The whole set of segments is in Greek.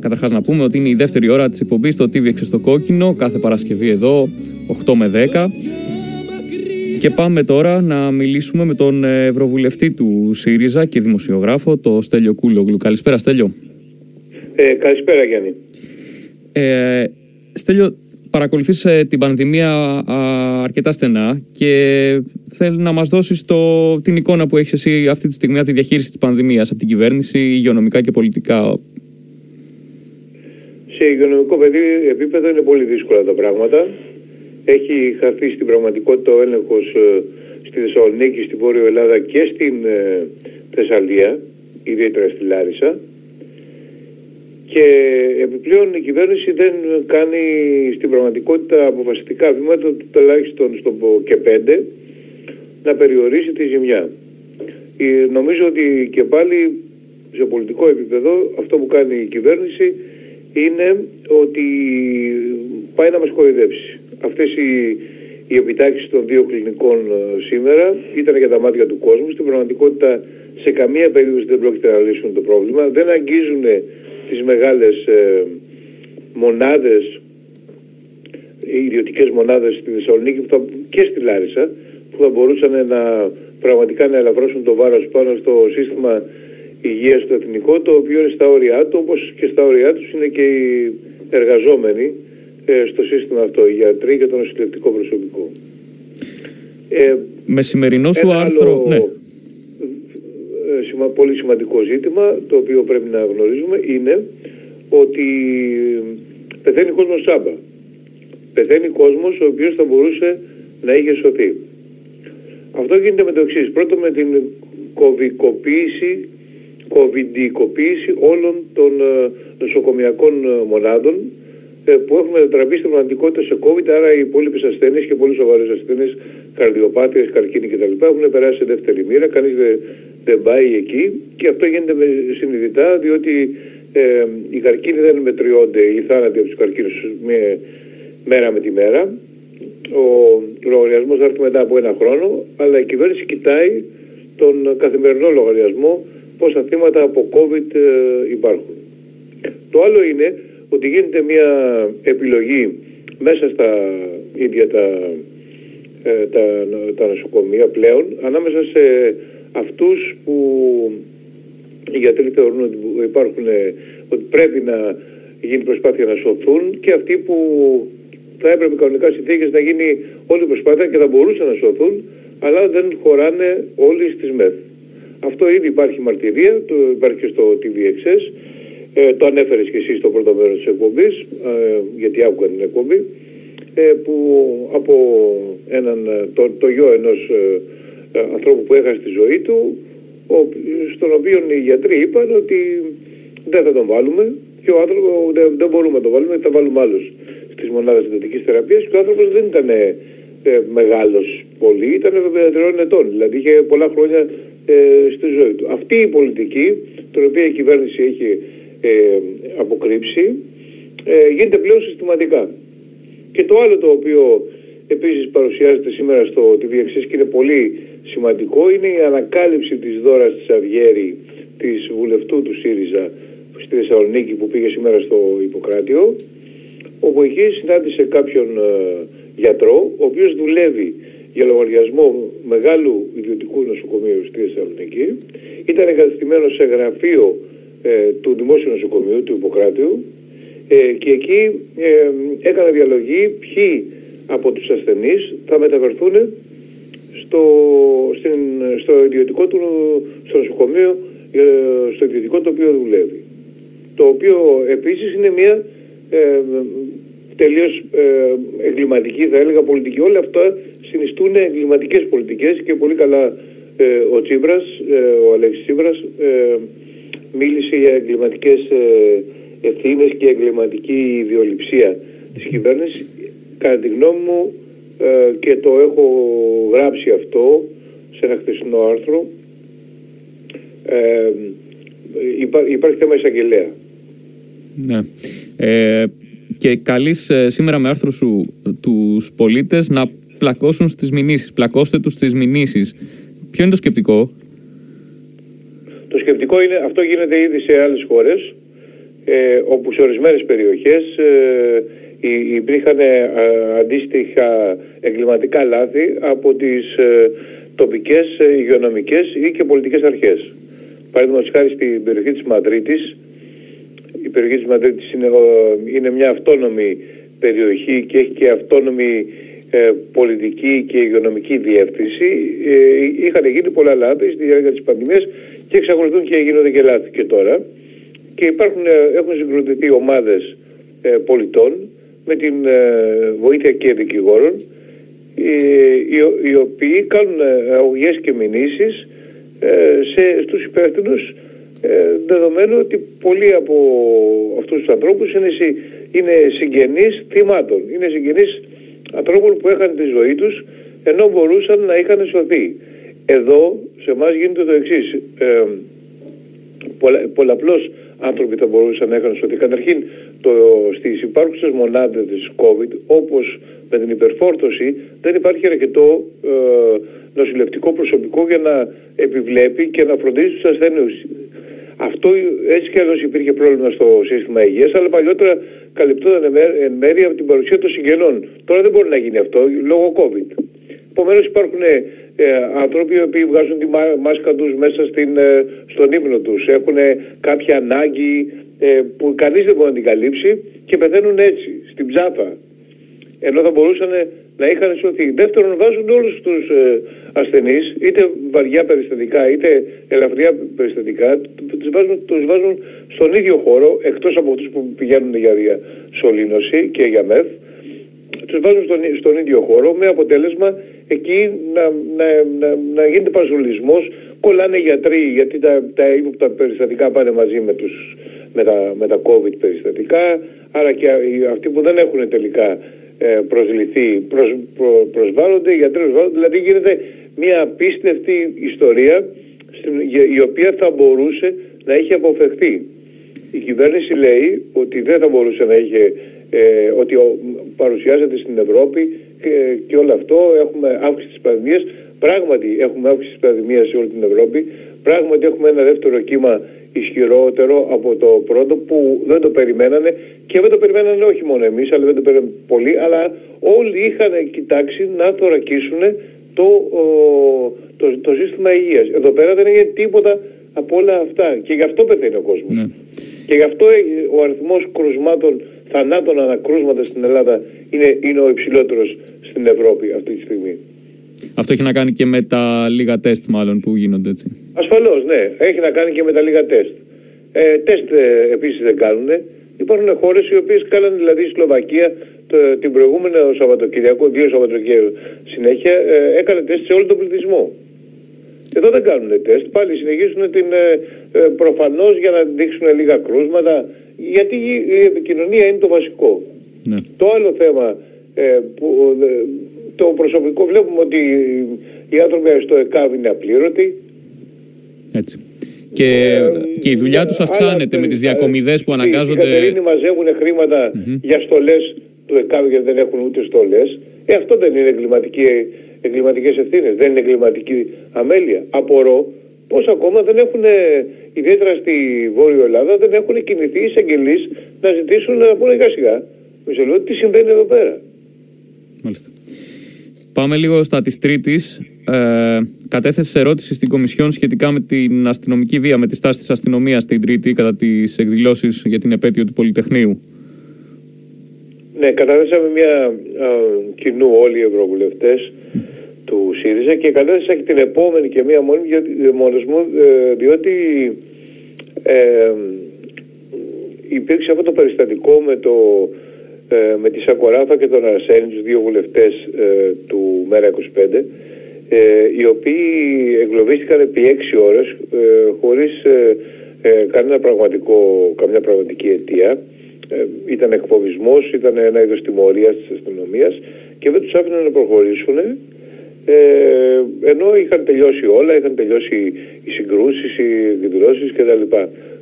Καταρχάς, να πούμε ότι είναι η δεύτερη ώρα της εκπομπής στο TV στο κόκκινο, κάθε Παρασκευή εδώ, 8 με 10. Και πάμε τώρα να μιλήσουμε με τον Ευρωβουλευτή του ΣΥΡΙΖΑ και δημοσιογράφο, το Στέλιο Κούλογλου. Καλησπέρα, Στέλιο. Ε, καλησπέρα, Γιάννη. Ε, Στέλιο, παρακολουθείς ε, την πανδημία αρκετά στενά και θέλω να μας δώσεις το, την εικόνα που έχεις εσύ αυτή τη στιγμή από τη διαχείριση της πανδημίας από την κυβέρνηση, υγειονομικά και πολιτικά. Σε υγειονομικό επίπεδο είναι πολύ δύσκολα τα πράγματα. Έχει χαθεί στην πραγματικότητα ο έλεγχος ε, στη Θεσσαλονίκη, στην Βόρειο Ελλάδα και στην ε, Θεσσαλία, ιδιαίτερα στη Λάρισα. Και επιπλέον η κυβέρνηση δεν κάνει στην πραγματικότητα αποφασιστικά βήματα, τουλάχιστον στο και πέντε, να περιορίσει τη ζημιά. Νομίζω ότι και πάλι σε πολιτικό επίπεδο αυτό που κάνει η κυβέρνηση είναι ότι πάει να μας κοροϊδέψει. Αυτές οι, οι επιτάξεις των δύο κλινικών ε, σήμερα ήταν για τα μάτια του κόσμου. Στην πραγματικότητα σε καμία περίπτωση δεν πρόκειται να λύσουν το πρόβλημα. Δεν αγγίζουν τις μεγάλες ε, μονάδες, οι ιδιωτικές μονάδες στη Θεσσαλονίκη και στη Λάρισα που θα μπορούσαν να πραγματικά να ελαφρώσουν το βάρος πάνω στο σύστημα υγείας στο εθνικό το οποίο είναι στα όρια του όπως και στα όρια τους είναι και οι εργαζόμενοι ε, στο σύστημα αυτό, οι γιατροί και το νοσηλευτικό προσωπικό. Ε, Με σημερινό σου άρθρο... ναι πολύ σημαντικό ζήτημα το οποίο πρέπει να γνωρίζουμε είναι ότι πεθαίνει κόσμος σάμπα. Πεθαίνει κόσμος ο οποίος θα μπορούσε να είχε σωθεί. Αυτό γίνεται με το εξής. Πρώτο με την κοβικοποίηση, κοβιντικοποίηση όλων των ε, νοσοκομιακών ε, μονάδων ε, που έχουμε μετατραπεί στην πραγματικότητα σε COVID, άρα οι υπόλοιπες ασθένειες και πολύ σοβαρές ασθένειες, καρδιοπάθειες, καρκίνη κτλ. έχουν περάσει σε δεύτερη μοίρα, κανείς δεν, δεν πάει εκεί και αυτό γίνεται με συνειδητά διότι ε, οι καρκίνοι δεν μετριώνται, οι θάνατοι από τους καρκίνους με, μέρα με τη μέρα. Ο λογαριασμός θα έρθει μετά από ένα χρόνο, αλλά η κυβέρνηση κοιτάει τον καθημερινό λογαριασμό πόσα θύματα από COVID ε, υπάρχουν. Το άλλο είναι ότι γίνεται μια επιλογή μέσα στα ίδια τα, ε, τα, τα νοσοκομεία πλέον ανάμεσα σε αυτούς που οι γιατροί θεωρούν ότι υπάρχουν, ε, ότι πρέπει να γίνει προσπάθεια να σωθούν και αυτοί που θα έπρεπε κανονικά συνθήκες να γίνει όλη η προσπάθεια και θα μπορούσαν να σωθούν αλλά δεν χωράνε όλοι στις ΜΕΘ. Αυτό ήδη υπάρχει μαρτυρία, το υπάρχει και στο TVXS ε, το ανέφερες και εσύ στο πρώτο μέρος της εκπομπής, ε, γιατί άκουγα την εκπομπή, ε, που από έναν, ε, το, το γιο ενός ε, ανθρώπου που έχασε τη ζωή του, ο, στον οποίο οι γιατροί είπαν ότι δεν θα τον βάλουμε και ο άνθρωπος δεν, δεν μπορούμε να τον βάλουμε, θα βάλουμε άλλους στις μονάδες συντατικής θεραπείας και ο άνθρωπος δεν ήταν ε, μεγάλος πολύ, ήταν 53 ετών, δηλαδή είχε πολλά χρόνια ε, στη ζωή του. Αυτή η πολιτική, την οποία η κυβέρνηση έχει ε, αποκρύψει ε, γίνεται πλέον συστηματικά. Και το άλλο το οποίο επίσης παρουσιάζεται σήμερα στο TVXS και είναι πολύ σημαντικό είναι η ανακάλυψη της δώρας της Αυγέρη της βουλευτού του ΣΥΡΙΖΑ στη Θεσσαλονίκη που πήγε σήμερα στο Ιπποκράτιο όπου εκεί συνάντησε κάποιον ε, γιατρό ο οποίος δουλεύει για λογαριασμό μεγάλου ιδιωτικού νοσοκομείου στη Θεσσαλονίκη ήταν εγκαταστημένο σε γραφείο ε, του Δημόσιου Νοσοκομείου, του Ιπποκράτειου ε, και εκεί ε, έκανα διαλογή ποιοι από τους ασθενείς θα μεταφερθούν στο, στην, στο ιδιωτικό του στο νοσοκομείο, ε, στο ιδιωτικό το οποίο δουλεύει. Το οποίο επίσης είναι μια ε, τελείως ε, εγκληματική, θα έλεγα, πολιτική. Όλα αυτά συνιστούν εγκληματικές πολιτικές και πολύ καλά ο Τσίπρας, ο Αλέξης Τσίπρας, μίλησε για εγκληματικές ε, ευθύνες και εγκληματική ιδιοληψία της κυβέρνησης. Κατά τη γνώμη μου ε, και το έχω γράψει αυτό σε ένα χθεσινό άρθρο ε, υπάρχει θέμα εισαγγελέα. Ναι. Ε, και καλείς σήμερα με άρθρο σου τους πολίτες να πλακώσουν στις μηνύσεις. Πλακώστε τους στις μηνύσεις. Ποιο είναι το σκεπτικό; Το σκεπτικό είναι, αυτό γίνεται ήδη σε άλλες χώρες. ε, όπου σε ορισμένες περιοχές ε, υπήρχαν ε, αντίστοιχα εγκληματικά λάθη από τις ε, τοπικές υγειονομικές ή και πολιτικές αρχές. Παραδείγματος χάρη στην περιοχή της Μαδρίτης, η περιοχή της Μαδρίτης είναι, είναι μια αυτόνομη περιοχή και έχει και αυτόνομη ε, πολιτική και υγειονομική διεύθυνση. Ε, είχαν γίνει πολλά λάθη στη διάρκεια της πανδημίας και εξακολουθούν και γίνονται και λάθη και τώρα. Και υπάρχουν, ε, έχουν συγκροτηθεί ομάδες ε, πολιτών με την βοήθεια και δικηγόρων οι, οι, οποίοι κάνουν αγωγές και μηνύσεις σε, στους υπεύθυνους δεδομένου ότι πολλοί από αυτούς τους ανθρώπους είναι, είναι συγγενείς θυμάτων, είναι συγγενείς ανθρώπων που έχανε τη ζωή τους ενώ μπορούσαν να είχαν σωθεί. Εδώ σε εμάς γίνεται το εξής. Ε, πολλα, πολλαπλώς άνθρωποι θα μπορούσαν να είχαν σωθεί. Καταρχήν το, στις υπάρχουσες μονάδες της COVID όπως με την υπερφόρτωση δεν υπάρχει αρκετό ε, νοσηλευτικό προσωπικό για να επιβλέπει και να φροντίζει τους ασθενούς. Αυτό έτσι και αλλιώς υπήρχε πρόβλημα στο σύστημα υγείας, αλλά παλιότερα καλυπτόταν εν μέρει από την παρουσία των συγγενών. Τώρα δεν μπορεί να γίνει αυτό λόγω COVID. Επομένως υπάρχουν ε, άνθρωποι οι οποίοι βγάζουν τη μάσκα τους μέσα στην, ε, στον ύπνο τους. Έχουν κάποια ανάγκη ε, που κανείς δεν μπορεί να την καλύψει και πεθαίνουν έτσι, στην ψάφα. Ενώ θα μπορούσαν να είχαν σωθεί. Δεύτερον, βάζουν όλους τους ε, ασθενείς, είτε βαριά περιστατικά, είτε ελαφριά περιστατικά, τους βάζουν, τους βάζουν στον ίδιο χώρο, εκτός από αυτούς που πηγαίνουν για διασωλήνωση και για μεθ, τους βάζουν στον, στον ίδιο χώρο με αποτέλεσμα εκεί να, να, να, να γίνεται παζουλισμός, κολλάνε γιατροί γιατί τα, τα περιστατικά πάνε μαζί με, τους, με, τα, με τα COVID περιστατικά, άρα και αυτοί που δεν έχουν τελικά ε, προσληθεί, προσ, προ, προσβάλλονται, οι γιατροί προσβάλλονται, δηλαδή γίνεται μια απίστευτη ιστορία στην, η οποία θα μπορούσε να είχε αποφευχθεί. Η κυβέρνηση λέει ότι δεν θα μπορούσε να είχε, ε, ότι ο, παρουσιάζεται στην Ευρώπη και, και όλο αυτό έχουμε αύξηση της πανδημίας. Πράγματι έχουμε αύξηση της πανδημίας σε όλη την Ευρώπη. Πράγματι έχουμε ένα δεύτερο κύμα ισχυρότερο από το πρώτο που δεν το περιμένανε και δεν το περιμένανε όχι μόνο εμείς αλλά δεν το περιμένανε πολύ αλλά όλοι είχαν κοιτάξει να θωρακίσουν το, το, το, σύστημα υγείας. Εδώ πέρα δεν έγινε τίποτα από όλα αυτά και γι' αυτό πεθαίνει ο κόσμος. Ναι. Και γι' αυτό ο αριθμός κρουσμάτων, θανάτων ανακρούσματα στην Ελλάδα είναι, είναι ο υψηλότερος στην Ευρώπη αυτή τη στιγμή. Αυτό έχει να κάνει και με τα λίγα τεστ μάλλον που γίνονται έτσι. Ασφαλώς, ναι. Έχει να κάνει και με τα λίγα τεστ. Ε, τεστ ε, επίσης δεν κάνουν. Υπάρχουν χώρες οι οποίες κάνανε, δηλαδή η Σλοβακία το, την προηγούμενη Σαββατοκυριακό, δύο Σαββατοκυριακό συνέχεια, ε, έκανε τεστ σε όλο τον πληθυσμό. Εδώ δεν κάνουν τεστ, πάλι συνεχίζουν την, ε, ε, προφανώς για να δείξουν λίγα κρούσματα, γιατί η επικοινωνία είναι το βασικό. Ναι. Το άλλο θέμα ε, που ε, το προσωπικό βλέπουμε ότι οι άνθρωποι στο ΕΚΑΒ είναι απλήρωτοι. Έτσι. Και, ε, και η δουλειά τους αυξάνεται με τις διακομιδές που αναγκάζονται... Οι Κατερίνοι μαζεύουν για στολές του ΕΚΑΒ γιατί δεν έχουν ούτε στολές. Ε, αυτό δεν είναι εγκληματική, εγκληματικές ευθύνες, δεν είναι εγκληματική αμέλεια. Απορώ πως ακόμα δεν έχουν, ιδιαίτερα στη Βόρειο Ελλάδα, δεν έχουν κινηθεί εισαγγελείς να ζητήσουν να πούνε σιγά σιγά. Μισό τι συμβαίνει εδώ πέρα; Μάλιστα. Πάμε λίγο στα της Τρίτης. Ε, κατέθεσε ερώτηση στην Κομισιόν σχετικά με την αστυνομική βία, με τη στάση της αστυνομίας την Τρίτη κατά τις εκδηλώσεις για την επέτειο του Πολυτεχνείου. Ναι, καταθέσαμε μια α, κοινού όλοι οι ευρωβουλευτές του ΣΥΡΙΖΑ και κατέθεσα και την επόμενη και μια μόνη μόνος μου, ε, διότι ε, υπήρξε αυτό το περιστατικό με το ε, με τη Σακοράφα και τον Αρσένη, τους δύο βουλευτές ε, του ΜΕΡΑ25, ε, οι οποίοι εγκλωβίστηκαν επί έξι ώρες χωρίς κανένα πραγματικό, καμιά πραγματική αιτία. Ήταν εκφοβισμός, ήταν ένα είδος τιμωρίας της αστυνομίας και δεν τους άφηναν να προχωρήσουν ε, ενώ είχαν τελειώσει όλα, είχαν τελειώσει οι συγκρούσεις, οι εκδηλώσεις κτλ.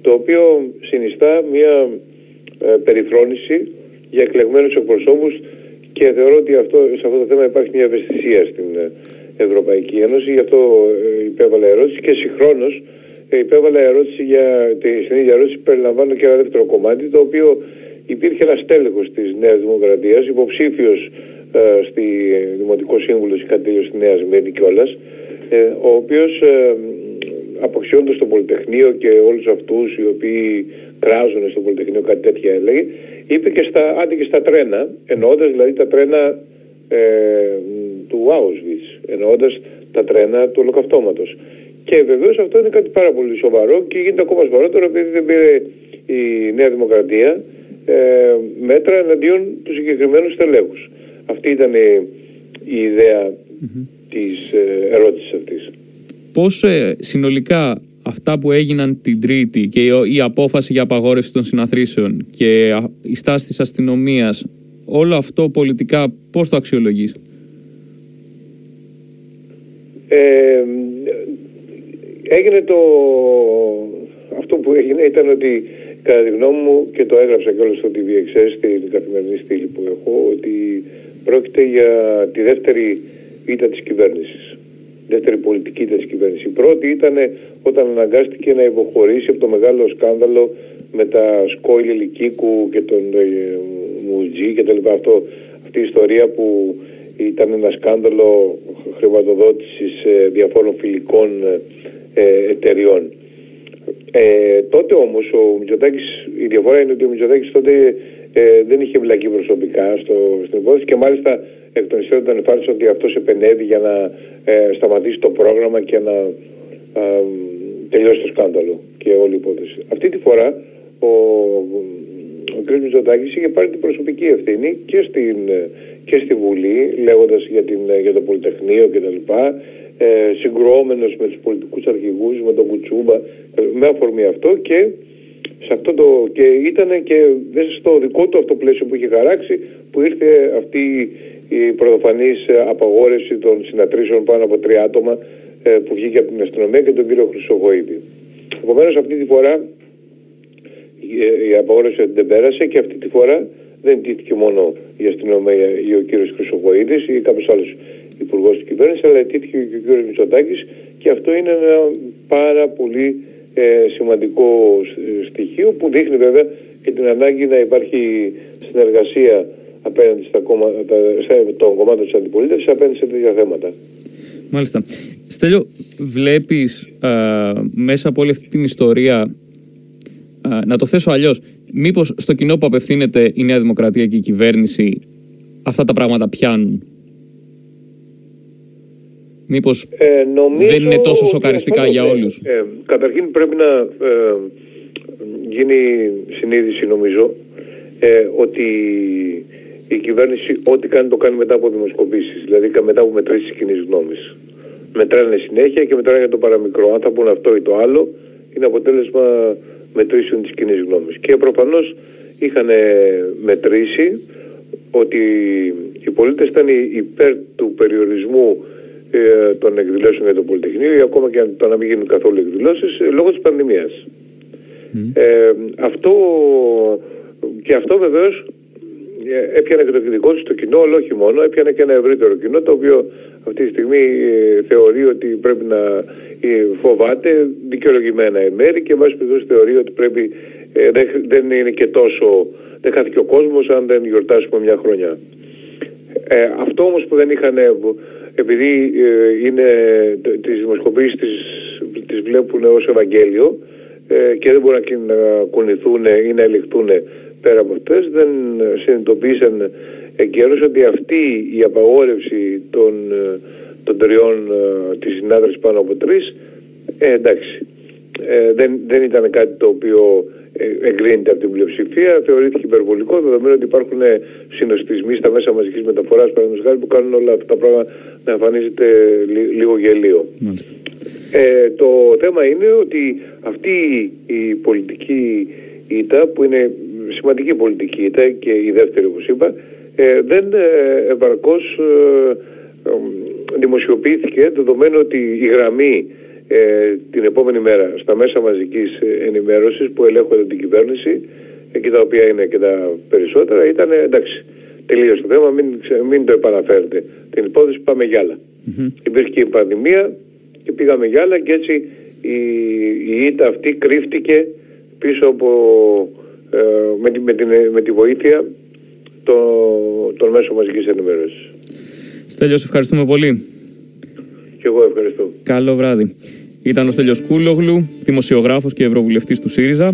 Το οποίο συνιστά μια ε, περιφρόνηση για εκλεγμένους εκπροσώπους και θεωρώ ότι αυτό, σε αυτό το θέμα υπάρχει μια ευαισθησία στην ε, Ευρωπαϊκή Ένωση, γι' αυτό ε, υπέβαλα ερώτηση και συγχρόνως υπέβαλα ερώτηση για, στην ίδια ερώτηση περιλαμβάνω και ένα δεύτερο κομμάτι το οποίο υπήρχε ένας τέλεχος της Νέας Δημοκρατίας, υποψήφιος ε, στη Δημοτικό Σύμβουλο ή κάτι στη Νέας Σμύρνη κιόλας, ε, ο οποίος ε, αποξιώντας το Πολυτεχνείο και όλους αυτούς οι οποίοι κράζουν στο Πολυτεχνείο κάτι τέτοια έλεγε, είπε και στα, άντε και στα τρένα, εννοώντας δηλαδή τα τρένα ε, του Auschwitz, εννοώντας τα τρένα του ολοκαυτώματος. Και βεβαίως αυτό είναι κάτι πάρα πολύ σοβαρό και γίνεται ακόμα σοβαρότερο επειδή δεν πήρε η Νέα Δημοκρατία ε, μέτρα εναντίον του συγκεκριμένου στελέχους. Αυτή ήταν η, ιδέα mm-hmm. της ε, ερώτησης αυτής. Πώς ε, συνολικά αυτά που έγιναν την Τρίτη και η, απόφαση για απαγόρευση των συναθρήσεων και η στάση της αστυνομίας, όλο αυτό πολιτικά πώς το αξιολογείς; Ε, έγινε το... Αυτό που έγινε ήταν ότι κατά τη γνώμη μου και το έγραψα και όλο στο TVXS στην καθημερινή στήλη που έχω ότι πρόκειται για τη δεύτερη ήττα της κυβέρνησης. Δεύτερη πολιτική ήττα της κυβέρνησης. Η πρώτη ήταν όταν αναγκάστηκε να υποχωρήσει από το μεγάλο σκάνδαλο με τα σκόιλ Λυκίκου και τον ε, Μουτζή και τα λοιπά αυτό, αυτή η ιστορία που ήταν ένα σκάνδαλο χρηματοδότησης ε, διαφόρων φιλικών ε, εταιριών. Ε, τότε όμως ο Μητσοτάκης, η διαφορά είναι ότι ο Μητσοτάκης τότε ε, δεν είχε βλακεί προσωπικά στο, στην υπόθεση και μάλιστα εκ των υστέρων ήταν εμφάνισε ότι αυτός επενέβη για να ε, σταματήσει το πρόγραμμα και να ε, τελειώσει το σκάνδαλο και όλη η υπόθεση. Αυτή τη φορά ο, ο κ. Μητσοτάκης είχε πάρει την προσωπική ευθύνη και, στην, και στη Βουλή λέγοντας για, την, για το Πολυτεχνείο κτλ. Ε, συγκρουόμενος με τους πολιτικούς αρχηγούς, με τον Κουτσούμπα, με αφορμή αυτό και σε αυτό το, και ήταν και στο δικό του αυτό πλαίσιο που είχε χαράξει που ήρθε αυτή η πρωτοφανής απαγόρευση των συνατρήσεων πάνω από τρία άτομα ε, που βγήκε από την αστυνομία και τον κύριο Χρυσογοίδη. Επομένως αυτή τη φορά η απαγόρευση δεν πέρασε και αυτή τη φορά δεν τήθηκε μόνο η αστυνομία ή ο κύριος Χρυσογοίδης ή κάποιος άλλος υπουργός της κυβέρνησης αλλά τήθηκε και ο κύριος Μητσοτάκης και αυτό είναι ένα πάρα πολύ ε, σημαντικό στοιχείο που δείχνει βέβαια και την ανάγκη να υπάρχει συνεργασία απέναντι στα κόμματα, των κομμάτων της αντιπολίτευσης απέναντι σε τέτοια θέματα. Μάλιστα. Στέλιο, βλέπεις μέσα από όλη αυτή την ιστορία, να το θέσω αλλιώς, μήπως στο κοινό που απευθύνεται η Νέα Δημοκρατία και η κυβέρνηση αυτά τα πράγματα πιάνουν; Μήπως ε, δεν είναι τόσο σοκαριστικά για όλους; Ε, καταρχήν πρέπει να ε, γίνει συνείδηση νομίζω ε, ότι η κυβέρνηση ό,τι κάνει το κάνει μετά από δημοσκοπήσεις, δηλαδή μετά από μετρήσεις κοινής γνώμης. Μετράνε συνέχεια και μετράνε για το παραμικρό. Αν θα πούνε αυτό ή το άλλο, είναι αποτέλεσμα μετρήσεων της κοινής γνώμης. Και προφανώς είχαν μετρήσει ότι οι πολίτες ήταν υπέρ του περιορισμού ε, των εκδηλώσεων για το Πολυτεχνείο ή ακόμα και το να μην γίνουν καθόλου εκδηλώσεις ε, λόγω της πανδημίας. Ε, αυτό, και αυτό βεβαίως ε, έπιανε και το δικό τους το κοινό, αλλά όχι μόνο, έπιανε και ένα ευρύτερο κοινό το οποίο αυτή τη στιγμή θεωρεί ότι πρέπει να φοβάται δικαιολογημένα εν μέρη και βάσει περιπτώσει θεωρεί ότι πρέπει, δεν, δεν είναι και τόσο, δεν χάθηκε ο κόσμος αν δεν γιορτάσουμε μια χρονιά. Ε, αυτό όμως που δεν είχαν, επειδή ε, είναι, τις δημοσκοπήσεις τις, τις βλέπουν ως Ευαγγέλιο ε, και δεν μπορούν να κουνηθούν ή να ελιχθούν πέρα από αυτές, δεν συνειδητοποίησαν εγκαίρως ότι αυτή η απαγόρευση των, των τριών της συνάδρασης πάνω από τρεις, ε, εντάξει, δεν, δεν ήταν κάτι το οποίο ε, εγκρίνεται από την πλειοψηφία, θεωρήθηκε υπερβολικό, δεδομένου ότι υπάρχουν ε, συνοστισμοί στα μέσα μαζικής μεταφοράς χάρη που κάνουν όλα αυτά τα πράγματα να εμφανίζεται λίγο γελίο. Ε, το θέμα είναι ότι αυτή η πολιτική ήττα που είναι σημαντική πολιτική ήττα και η δεύτερη όπως είπα ε, δεν ε, επαρκώς δημοσιοποιήθηκε δεδομένου ότι η γραμμή ε, την επόμενη μέρα στα μέσα μαζικής ενημέρωσης που ελέγχονται την κυβέρνηση εκεί τα οποία είναι και τα περισσότερα ήταν εντάξει τελείωσε το θέμα μην, μην το επαναφέρετε την υπόθεση πάμε για άλλα mm-hmm. υπήρχε και η πανδημία και πήγαμε για άλλα και έτσι η, η ήττα αυτή κρύφτηκε πίσω από, ε, με, τη, με, την, με τη βοήθεια το, των μέσων μαζικής ενημέρωσης. Στέλιος, σε ευχαριστούμε πολύ. Και εγώ ευχαριστώ. Καλό βράδυ. Ήταν ο Στέλιος Κούλογλου, δημοσιογράφος και ευρωβουλευτής του ΣΥΡΙΖΑ.